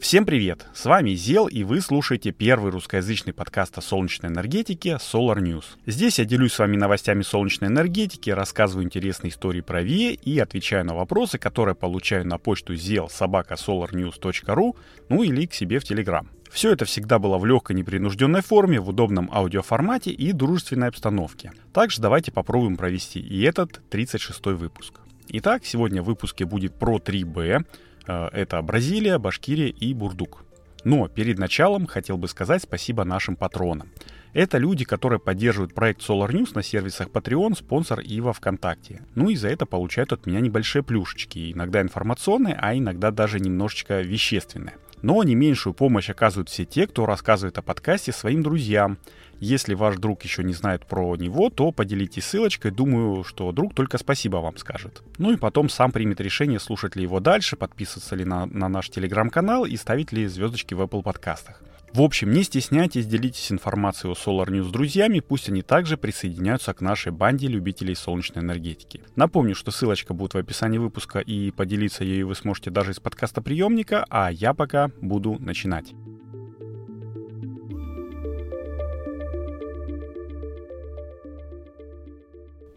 Всем привет! С вами Зел, и вы слушаете первый русскоязычный подкаст о солнечной энергетике Solar News. Здесь я делюсь с вами новостями солнечной энергетики, рассказываю интересные истории про ВИЭ и отвечаю на вопросы, которые получаю на почту zelsobakasolarnews.ru, ну или к себе в Telegram. Все это всегда было в легкой непринужденной форме, в удобном аудиоформате и дружественной обстановке. Также давайте попробуем провести и этот 36-й выпуск. Итак, сегодня в выпуске будет про 3B, Э, это Бразилия, Башкирия и Бурдук. Но перед началом хотел бы сказать спасибо нашим патронам. Это люди, которые поддерживают проект Solar News на сервисах Patreon, спонсор и во ВКонтакте. Ну и за это получают от меня небольшие плюшечки, иногда информационные, а иногда даже немножечко вещественные. Но не меньшую помощь оказывают все те, кто рассказывает о подкасте своим друзьям. Если ваш друг еще не знает про него, то поделитесь ссылочкой. Думаю, что друг только спасибо вам скажет. Ну и потом сам примет решение, слушать ли его дальше, подписываться ли на, на наш телеграм-канал и ставить ли звездочки в Apple подкастах. В общем, не стесняйтесь, делитесь информацией о Solar News с друзьями, пусть они также присоединяются к нашей банде любителей солнечной энергетики. Напомню, что ссылочка будет в описании выпуска и поделиться ею вы сможете даже из подкаста приемника, а я пока буду начинать.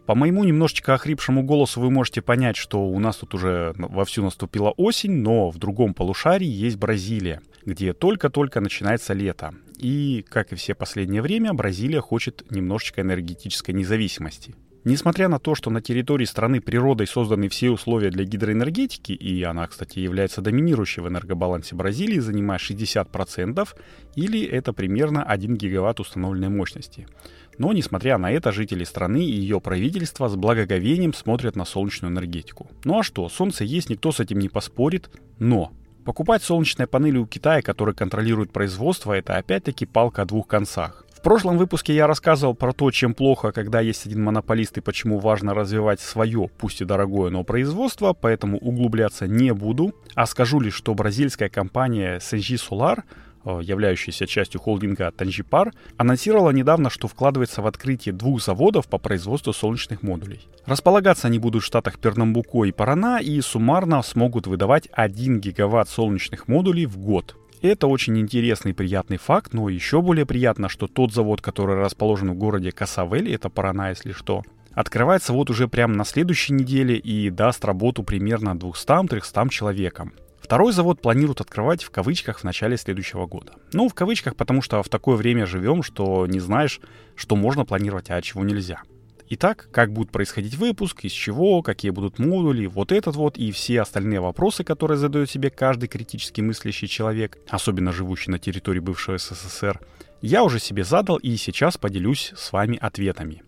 По моему немножечко охрипшему голосу вы можете понять, что у нас тут уже вовсю наступила осень, но в другом полушарии есть Бразилия, где только-только начинается лето. И, как и все последнее время, Бразилия хочет немножечко энергетической независимости. Несмотря на то, что на территории страны природой созданы все условия для гидроэнергетики, и она, кстати, является доминирующей в энергобалансе Бразилии, занимая 60%, или это примерно 1 гигаватт установленной мощности. Но, несмотря на это, жители страны и ее правительство с благоговением смотрят на солнечную энергетику. Ну а что, солнце есть, никто с этим не поспорит, но Покупать солнечные панели у Китая, который контролирует производство, это опять-таки палка о двух концах. Прошлом выпуске я рассказывал про то, чем плохо, когда есть один монополист и почему важно развивать свое, пусть и дорогое, но производство, поэтому углубляться не буду. А скажу лишь, что бразильская компания Senji Solar Э, являющаяся частью холдинга Танжипар, анонсировала недавно, что вкладывается в открытие двух заводов по производству солнечных модулей. Располагаться они будут в штатах Пернамбуко и Парана и суммарно смогут выдавать 1 гигаватт солнечных модулей в год. Это очень интересный и приятный факт, но еще более приятно, что тот завод, который расположен в городе Касавели, это Парана, если что, открывается вот уже прямо на следующей неделе и даст работу примерно 200-300 человекам. Второй завод планируют открывать в кавычках в начале следующего года. Ну, в кавычках, потому что в такое время живем, что не знаешь, что можно планировать, а чего нельзя. Итак, как будет происходить выпуск, из чего, какие будут модули, вот этот вот и все остальные вопросы, которые задает себе каждый критически мыслящий человек, особенно живущий на территории бывшего СССР, я уже себе задал и сейчас поделюсь с вами ответами.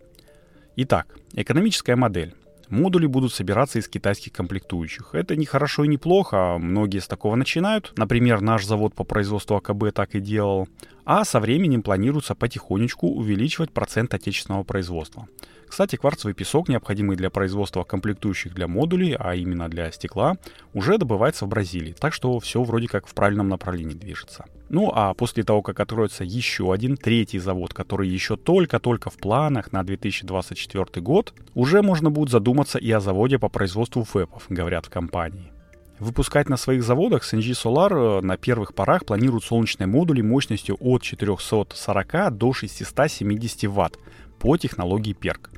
Итак, экономическая модель. Модули будут собираться из китайских комплектующих. Это не хорошо и не плохо, а многие с такого начинают. Например, наш завод по производству АКБ так и делал. А со временем планируется потихонечку увеличивать процент отечественного производства. Кстати, кварцевый песок, необходимый для производства комплектующих для модулей, а именно для стекла, уже добывается в Бразилии, так что все вроде как в правильном направлении движется. Ну а после того, как откроется еще один, третий завод, который еще только-только в планах на 2024 год, уже можно будет задуматься и о заводе по производству ФЭПов, говорят в компании. Выпускать на своих заводах SNG Solar э, на первых порах планируют солнечные модули мощностью от 440 до 670 Вт по технологии PERC.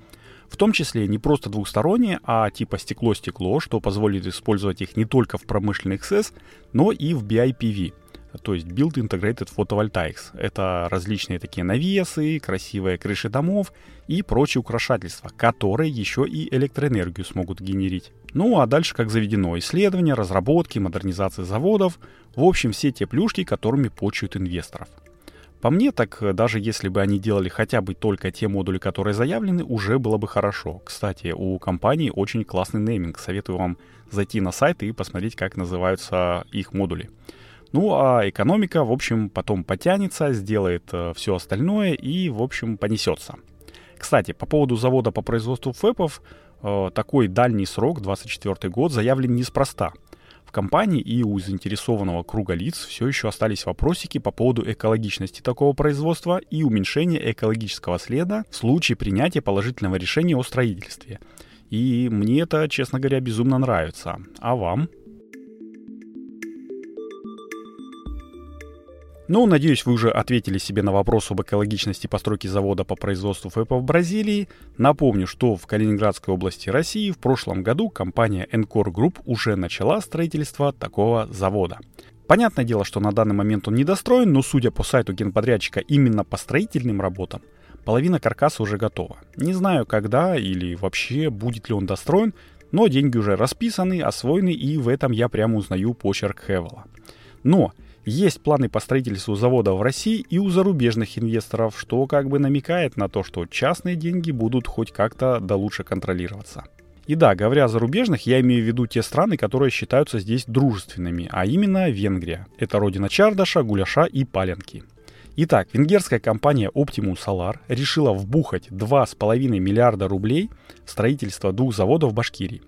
В том числе не просто двухсторонние, а типа стекло-стекло, что позволит использовать их не только в промышленных СЭС, но и в BIPV, то есть Build Integrated Photovoltaics. Это различные такие навесы, красивые крыши домов и прочие украшательства, которые еще и электроэнергию смогут генерить. Ну а дальше, как заведено, исследования, разработки, модернизация заводов, в общем, все те плюшки, которыми почуют инвесторов. По мне, так э, даже если бы они делали хотя бы только те модули, которые заявлены, уже было бы хорошо. Кстати, у компании очень классный нейминг. Советую вам зайти на сайт и посмотреть, как называются их модули. Ну а экономика, в общем, потом потянется, сделает э, все остальное и, в общем, понесется. Кстати, по поводу завода по производству ФЭПов, э, такой дальний срок, 24 год, заявлен неспроста – в компании и у заинтересованного круга лиц все еще остались вопросики по поводу экологичности такого производства и уменьшения экологического следа в случае принятия положительного решения о строительстве. И мне это, честно говоря, безумно нравится. А вам? Ну, надеюсь, вы уже ответили себе на вопрос об экологичности постройки завода по производству ФЭПа в Бразилии. Напомню, что в Калининградской области России в прошлом году компания Encore Group уже начала строительство такого завода. Понятное дело, что на данный момент он недостроен, но судя по сайту генподрядчика именно по строительным работам, половина каркаса уже готова. Не знаю, когда или вообще будет ли он достроен, но деньги уже расписаны, освоены, и в этом я прямо узнаю почерк Хевела. Но есть планы по строительству завода в России и у зарубежных инвесторов, что как бы намекает на то, что частные деньги будут хоть как-то да лучше контролироваться. И да, говоря о зарубежных, я имею в виду те страны, которые считаются здесь дружественными, а именно Венгрия. Это родина Чардаша, Гуляша и Паленки. Итак, венгерская компания Optimum Solar решила вбухать 2,5 миллиарда рублей в строительство двух заводов в Башкирии.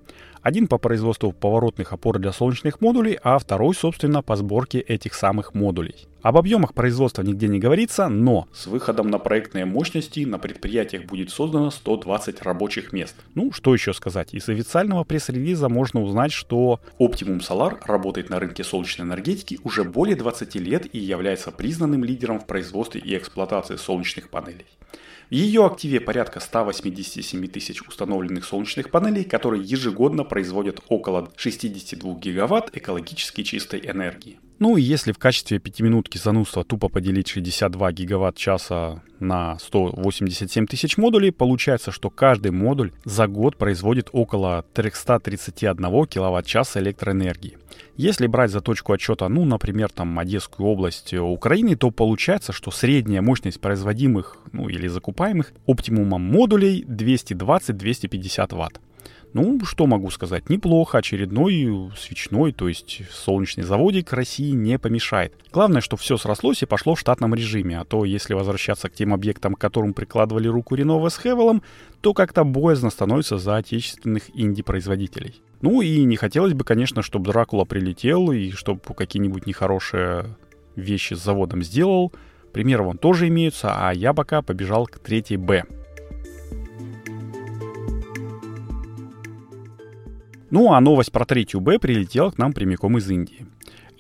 Один по производству поворотных опор для солнечных модулей, а второй, собственно, по сборке этих самых модулей. Об объемах производства нигде не говорится, но с выходом на проектные мощности на предприятиях будет создано 120 рабочих мест. Ну, что еще сказать? Из официального пресс-релиза можно узнать, что Optimum Solar работает на рынке солнечной энергетики уже более 20 лет и является признанным лидером в производстве и эксплуатации солнечных панелей. В ее активе порядка 187 тысяч установленных солнечных панелей, которые ежегодно производят около 62 гигаватт экологически чистой энергии. Ну и если в качестве пятиминутки занудства тупо поделить 62 гигаватт-часа на 187 тысяч модулей, получается, что каждый модуль за год производит около 331 киловатт-часа электроэнергии. Если брать за точку отчета, ну, например, там Одесскую область Украины, то получается, что средняя мощность производимых, ну, или закупаемых оптимумом модулей 220-250 ватт. Ну, что могу сказать, неплохо, очередной свечной, то есть солнечный заводик России не помешает. Главное, что все срослось и пошло в штатном режиме, а то если возвращаться к тем объектам, к которым прикладывали руку Ренова с Хевелом, то как-то боязно становится за отечественных инди-производителей. Ну и не хотелось бы, конечно, чтобы Дракула прилетел и чтобы какие-нибудь нехорошие вещи с заводом сделал. Примеры вон тоже имеются, а я пока побежал к третьей Б. Ну а новость про третью Б прилетела к нам прямиком из Индии.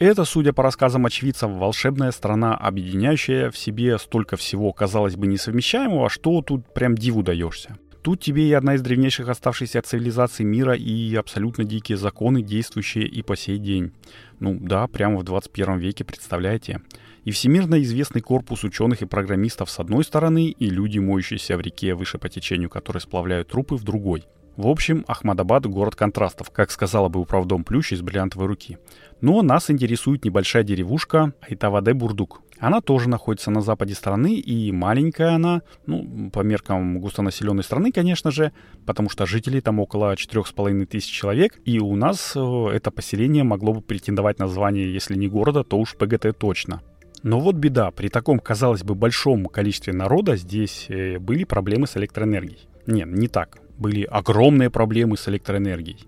Это, судя по рассказам очевидцев, волшебная страна, объединяющая в себе столько всего, казалось бы, несовмещаемого, что тут прям диву даешься. Тут тебе и одна из древнейших оставшихся цивилизаций мира, и абсолютно дикие законы, действующие и по сей день. Ну да, прямо в 21 веке, представляете? И всемирно известный корпус ученых и программистов с одной стороны, и люди, моющиеся в реке выше по течению, которые сплавляют трупы, в другой. В общем, Ахмадабад — город контрастов, как сказала бы управдом Плющ из бриллиантовой руки. Но нас интересует небольшая деревушка Айтаваде-Бурдук. Она тоже находится на западе страны, и маленькая она, ну, по меркам густонаселенной страны, конечно же, потому что жителей там около 4,5 тысяч человек, и у нас э, это поселение могло бы претендовать на звание, если не города, то уж ПГТ точно. Но вот беда, при таком, казалось бы, большом количестве народа здесь э, были проблемы с электроэнергией. Нет, не так. Были огромные проблемы с электроэнергией.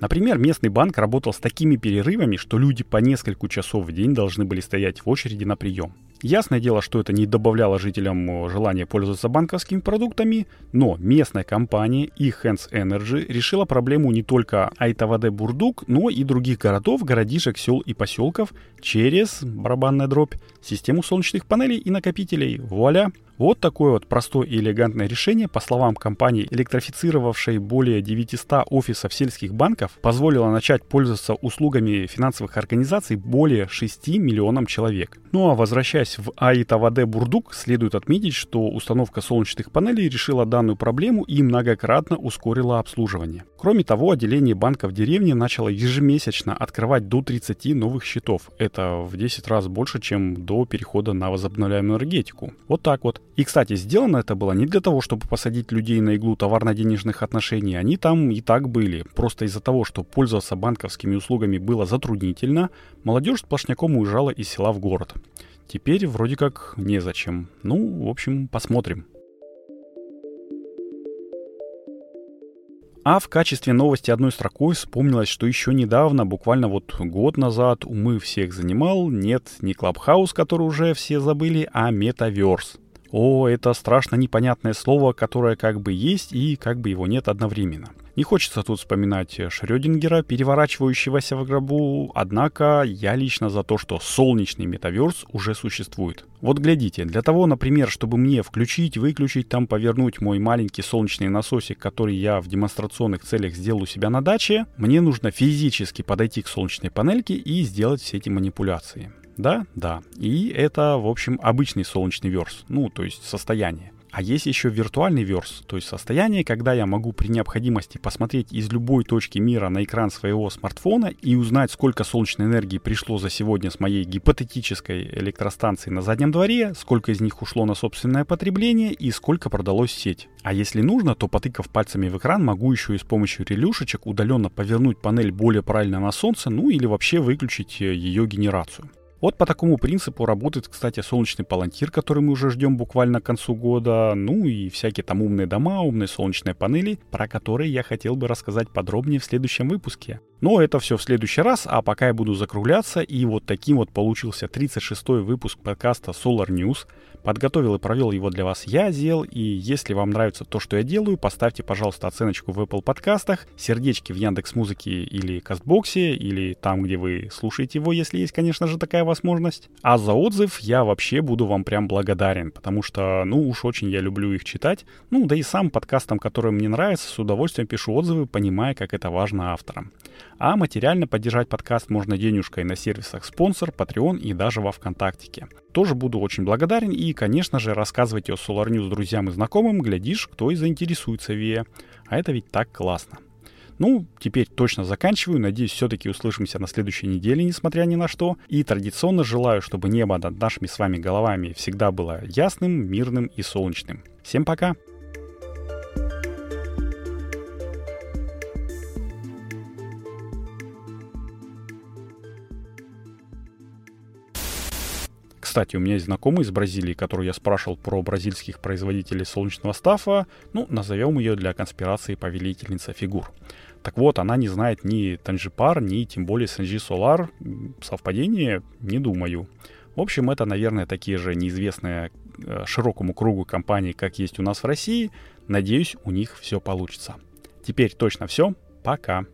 Например, местный банк работал с такими перерывами, что люди по несколько часов в день должны были стоять в очереди на прием. Ясное дело, что это не добавляло жителям э, желания пользоваться банковскими продуктами, но местная компания и Hands Energy решила проблему не только Айтаваде-Бурдук, но и других городов, городишек, сел и поселков через, барабанная дробь, систему солнечных панелей и накопителей. Вуаля! Вот такое вот простое и элегантное решение, по словам компании, электрифицировавшей более 900 офисов сельских банков, позволило начать пользоваться услугами финансовых организаций более 6 миллионам человек. Ну а возвращаясь в АИТАВАД Бурдук, следует отметить, что установка солнечных панелей решила данную проблему и многократно ускорила обслуживание. Кроме того, отделение банка в деревне начало ежемесячно открывать до 30 новых счетов. Это в 10 раз больше, чем до перехода на возобновляемую энергетику. Вот так вот. И, кстати, сделано это было не для того, чтобы посадить людей на иглу товарно-денежных отношений. Они там и так были. Просто из-за того, что пользоваться банковскими услугами было затруднительно, молодежь сплошняком уезжала из села в город. Теперь вроде как незачем. Ну, в общем, посмотрим. А в качестве новости одной строкой вспомнилось, что еще недавно, буквально вот год назад, умы всех занимал, нет, не Клабхаус, который уже все забыли, а Метаверс. О, это страшно непонятное слово, которое как бы есть и как бы его нет одновременно. Не хочется тут вспоминать Шрёдингера, переворачивающегося в гробу, однако я лично за то, что солнечный метаверс уже существует. Вот глядите, для того, например, чтобы мне включить, выключить, там повернуть мой маленький солнечный насосик, который я в демонстрационных целях сделал у себя на даче, мне нужно физически подойти к солнечной панельке и сделать все эти манипуляции. Да, да. И это, в общем, обычный солнечный верс, ну, то есть состояние. А есть еще виртуальный верс, то есть состояние, когда я могу при необходимости посмотреть из любой точки мира на экран своего смартфона и узнать, сколько солнечной энергии пришло за сегодня с моей гипотетической электростанции на заднем дворе, сколько из них ушло на собственное потребление и сколько продалось в сеть. А если нужно, то потыкав пальцами в экран, могу еще и с помощью релюшечек удаленно повернуть панель более правильно на солнце, ну или вообще выключить э, ее генерацию. Вот по такому принципу работает, кстати, солнечный палантир, который мы уже ждем буквально к концу года, ну и всякие там умные дома, умные солнечные панели, про которые я хотел бы рассказать подробнее в следующем выпуске. Но это все в следующий раз, а пока я буду закругляться, и вот таким вот получился 36-й выпуск подкаста Solar News. Подготовил и провел его для вас я, Зел, и если вам нравится то, что я делаю, поставьте, пожалуйста, оценочку в Apple подкастах, сердечки в Яндекс Музыке или Кастбоксе, или там, где вы слушаете его, если есть, конечно же, такая возможность. А за отзыв я вообще буду вам прям благодарен, потому что, ну уж очень я люблю их читать. Ну, да и сам подкастам, которые мне нравятся, с удовольствием пишу отзывы, понимая, как это важно авторам. А материально поддержать подкаст можно денежкой на сервисах спонсор, Patreon и даже во Вконтактике. Тоже буду очень благодарен и, конечно же, рассказывайте о Solar News друзьям и знакомым, глядишь, кто и заинтересуется ВИА. А это ведь так классно. Ну, теперь точно заканчиваю. Надеюсь, все-таки услышимся на следующей неделе, несмотря ни на что. И традиционно желаю, чтобы небо над нашими с вами головами всегда было ясным, мирным и солнечным. Всем пока! Кстати, у меня есть знакомый из Бразилии, который я спрашивал про бразильских производителей солнечного стафа. Ну, назовем ее для конспирации повелительница фигур. Так вот, она не знает ни Танжипар, ни тем более Санжи Солар. Совпадение? Не думаю. В общем, это, наверное, такие же неизвестные э, широкому кругу компаний, как есть у нас в России. Надеюсь, у них все получится. Теперь точно все. Пока.